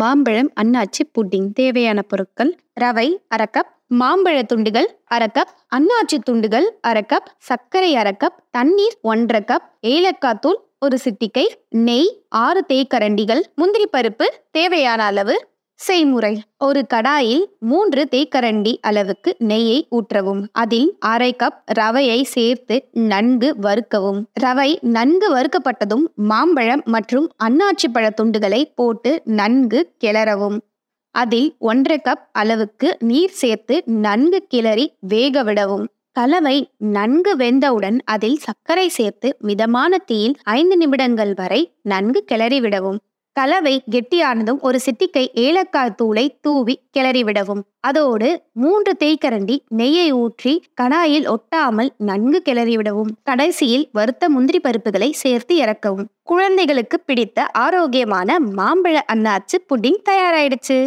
மாம்பழம் அன்னாச்சி புட்டிங். தேவையான பொருட்கள் ரவை அரக்கப் மாம்பழ துண்டுகள் அரைக்கப் அன்னாச்சி துண்டுகள் அரைக்கப் சர்க்கரை அரக்கப் தண்ணீர் ஒன்றரை கப் ஏலக்காய் தூள் ஒரு சிட்டிகை. நெய் ஆறு தேக்கரண்டிகள் முந்திரி பருப்பு தேவையான அளவு. செய்முறை. ஒரு கடாயில் மூன்று தேக்கரண்டி அளவுக்கு நெய்யை ஊற்றவும். அதில் அரை கப் ரவையை சேர்த்து நன்கு வறுக்கவும். ரவை நன்கு வறுக்கப்பட்டதும் மாம்பழம் மற்றும் அன்னாச்சி பழ துண்டுகளை போட்டு நன்கு கிளறவும். அதில் ஒன்றரை கப் அளவுக்கு நீர் சேர்த்து நன்கு கிளறி வேக விடவும். கலவை நன்கு வெந்தவுடன் அதில் சர்க்கரை சேர்த்து மிதமான தீயில் ஐந்து நிமிடங்கள் வரை நன்கு கிளறிவிடவும் கலவை கெட்டியானதும் ஒரு சிட்டிக்கை ஏலக்காய் தூளை தூவி கிளறிவிடவும் அதோடு மூன்று தேய்க்கரண்டி நெய்யை ஊற்றி கடாயில் ஒட்டாமல் நன்கு கிளறிவிடவும் கடைசியில் வறுத்த முந்திரி பருப்புகளை சேர்த்து இறக்கவும். குழந்தைகளுக்கு பிடித்த ஆரோக்கியமான மாம்பழ அன்னாச்சு புட்டிங் தயாராயிடுச்சு.